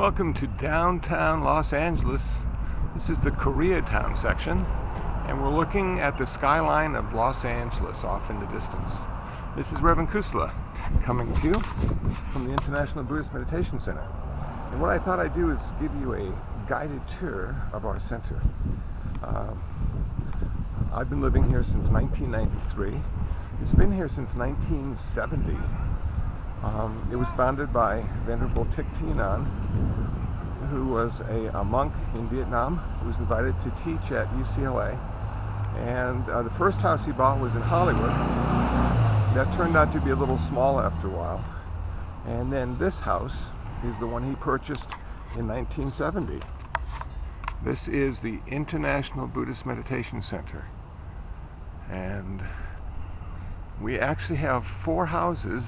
Welcome to downtown Los Angeles. This is the Koreatown section, and we're looking at the skyline of Los Angeles off in the distance. This is Reverend Kusala coming to you from the International Buddhist Meditation Center. And what I thought I'd do is give you a guided tour of our center. Um, I've been living here since 1993. It's been here since 1970. Um, it was founded by Venerable Thich Thien An, who was a, a, monk in Vietnam who was invited to teach at UCLA. And uh, the first house he bought was in Hollywood. That turned out to be a little small after a while. And then this house is the one he purchased in 1970. This is the International Buddhist Meditation Center. And we actually have four houses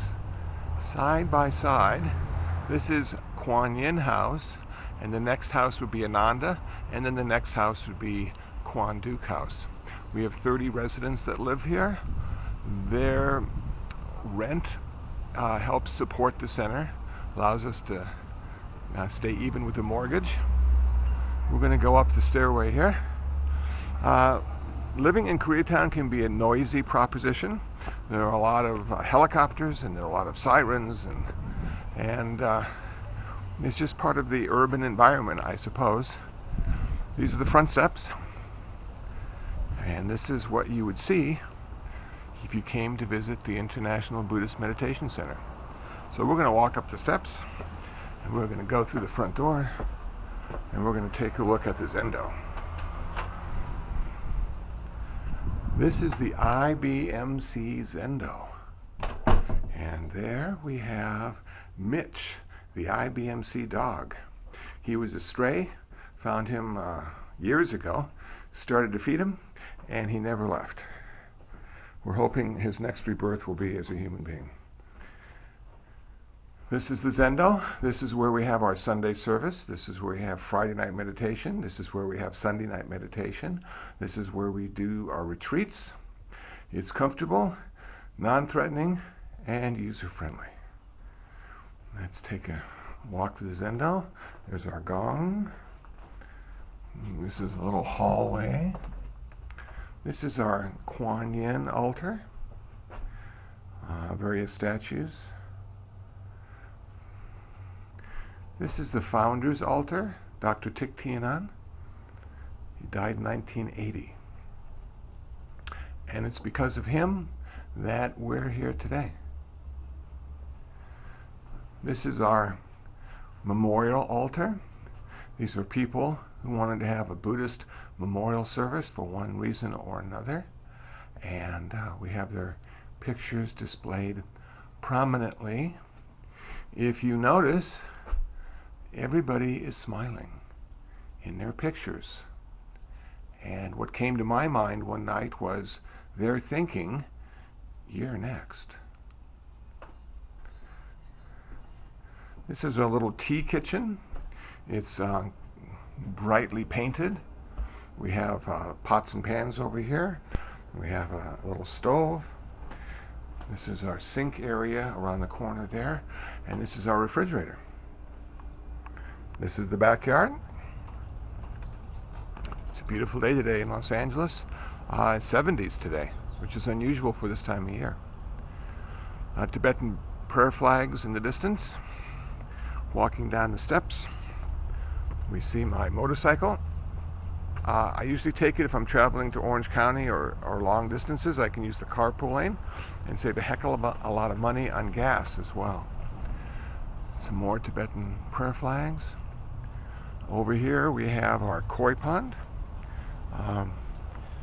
side by side. This is Kuan Yin House, and the next house would be Ananda, and then the next house would be Kuan Duc House. We have 30 residents that live here. Their rent uh, helps support the center, allows us to uh, stay even with the mortgage. We're going to go up the stairway here. Uh, living in Koreatown can be a noisy proposition. There are a lot of uh, helicopters and there are a lot of sirens and and uh, it's just part of the urban environment, I suppose. These are the front steps, and this is what you would see if you came to visit the International Buddhist Meditation Center. So we're going to walk up the steps, and we're going to go through the front door, and we're going to take a look at the Zendo. This is the IBMC Zendo. And there we have Mitch, the IBMC dog. He was a stray, found him uh, years ago, started to feed him, and he never left. We're hoping his next rebirth will be as a human being. This is the Zendo. This is where we have our Sunday service. This is where we have Friday night meditation. This is where we have Sunday night meditation. This is where we do our retreats. It's comfortable, non threatening, and user friendly. Let's take a walk to the Zendo. There's our gong. This is a little hallway. This is our Kuan Yin altar. Uh, various statues. This is the founder's altar, Dr. Thich Thien An. He died in 1980. And it's because of him that we're here today. This is our memorial altar. These are people who wanted to have a Buddhist memorial service for one reason or another. And uh, we have their pictures displayed prominently. If you notice, everybody is smiling in their pictures. And what came to my mind one night was they're thinking, you're next. This is a little tea kitchen. It's uh, brightly painted. We have uh, pots and pans over here. We have a little stove. This is our sink area around the corner there. And this is our refrigerator. This is the backyard. It's a beautiful day today in Los Angeles. Uh, 70s today, which is unusual for this time of year. Uh, Tibetan prayer flags in the distance. Walking down the steps, we see my motorcycle. Uh, I usually take it if I'm traveling to Orange County or, or long distances. I can use the carpool lane and save a heck of a lot of money on gas as well. Some more Tibetan prayer flags. Over here we have our koi pond. Um,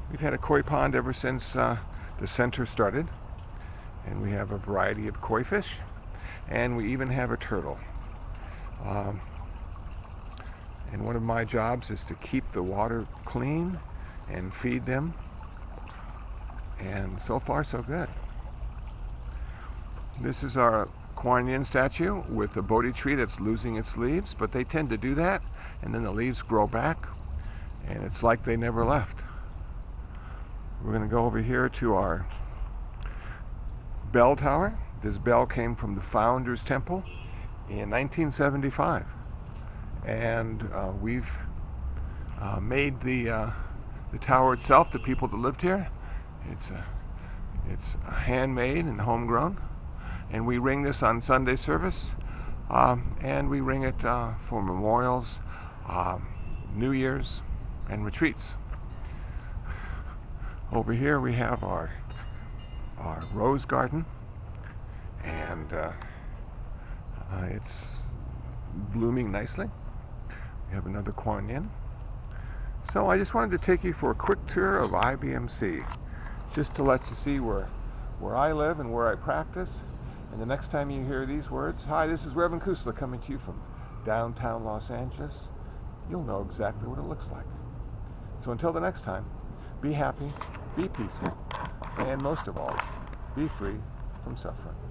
we've had a koi pond ever since uh, the center started. And we have a variety of koi fish. And we even have a turtle. Um, and one of my jobs is to keep the water clean and feed them. And so far, so good. This is our Kuan Yin statue with a Bodhi tree that's losing its leaves, but they tend to do that, and then the leaves grow back, and it's like they never left. We're going to go over here to our bell tower. This bell came from the Founders Temple in 1975. and uh, we've uh, made the uh, the tower itself. The people that lived here, it's a, it's handmade and homegrown, and we ring this on Sunday service, um, and we ring it uh, for memorials, um, New Year's, and retreats. Over here we have our our rose garden, and uh, uh, it's blooming nicely. We have another Kuan Yin. So I just wanted to take you for a quick tour of IBMC, just to let you see where, where I live and where I practice. And the next time you hear these words, hi, this is Reverend Kusala coming to you from downtown Los Angeles, you'll know exactly what it looks like. So until the next time, be happy, be peaceful, and most of all, be free from suffering.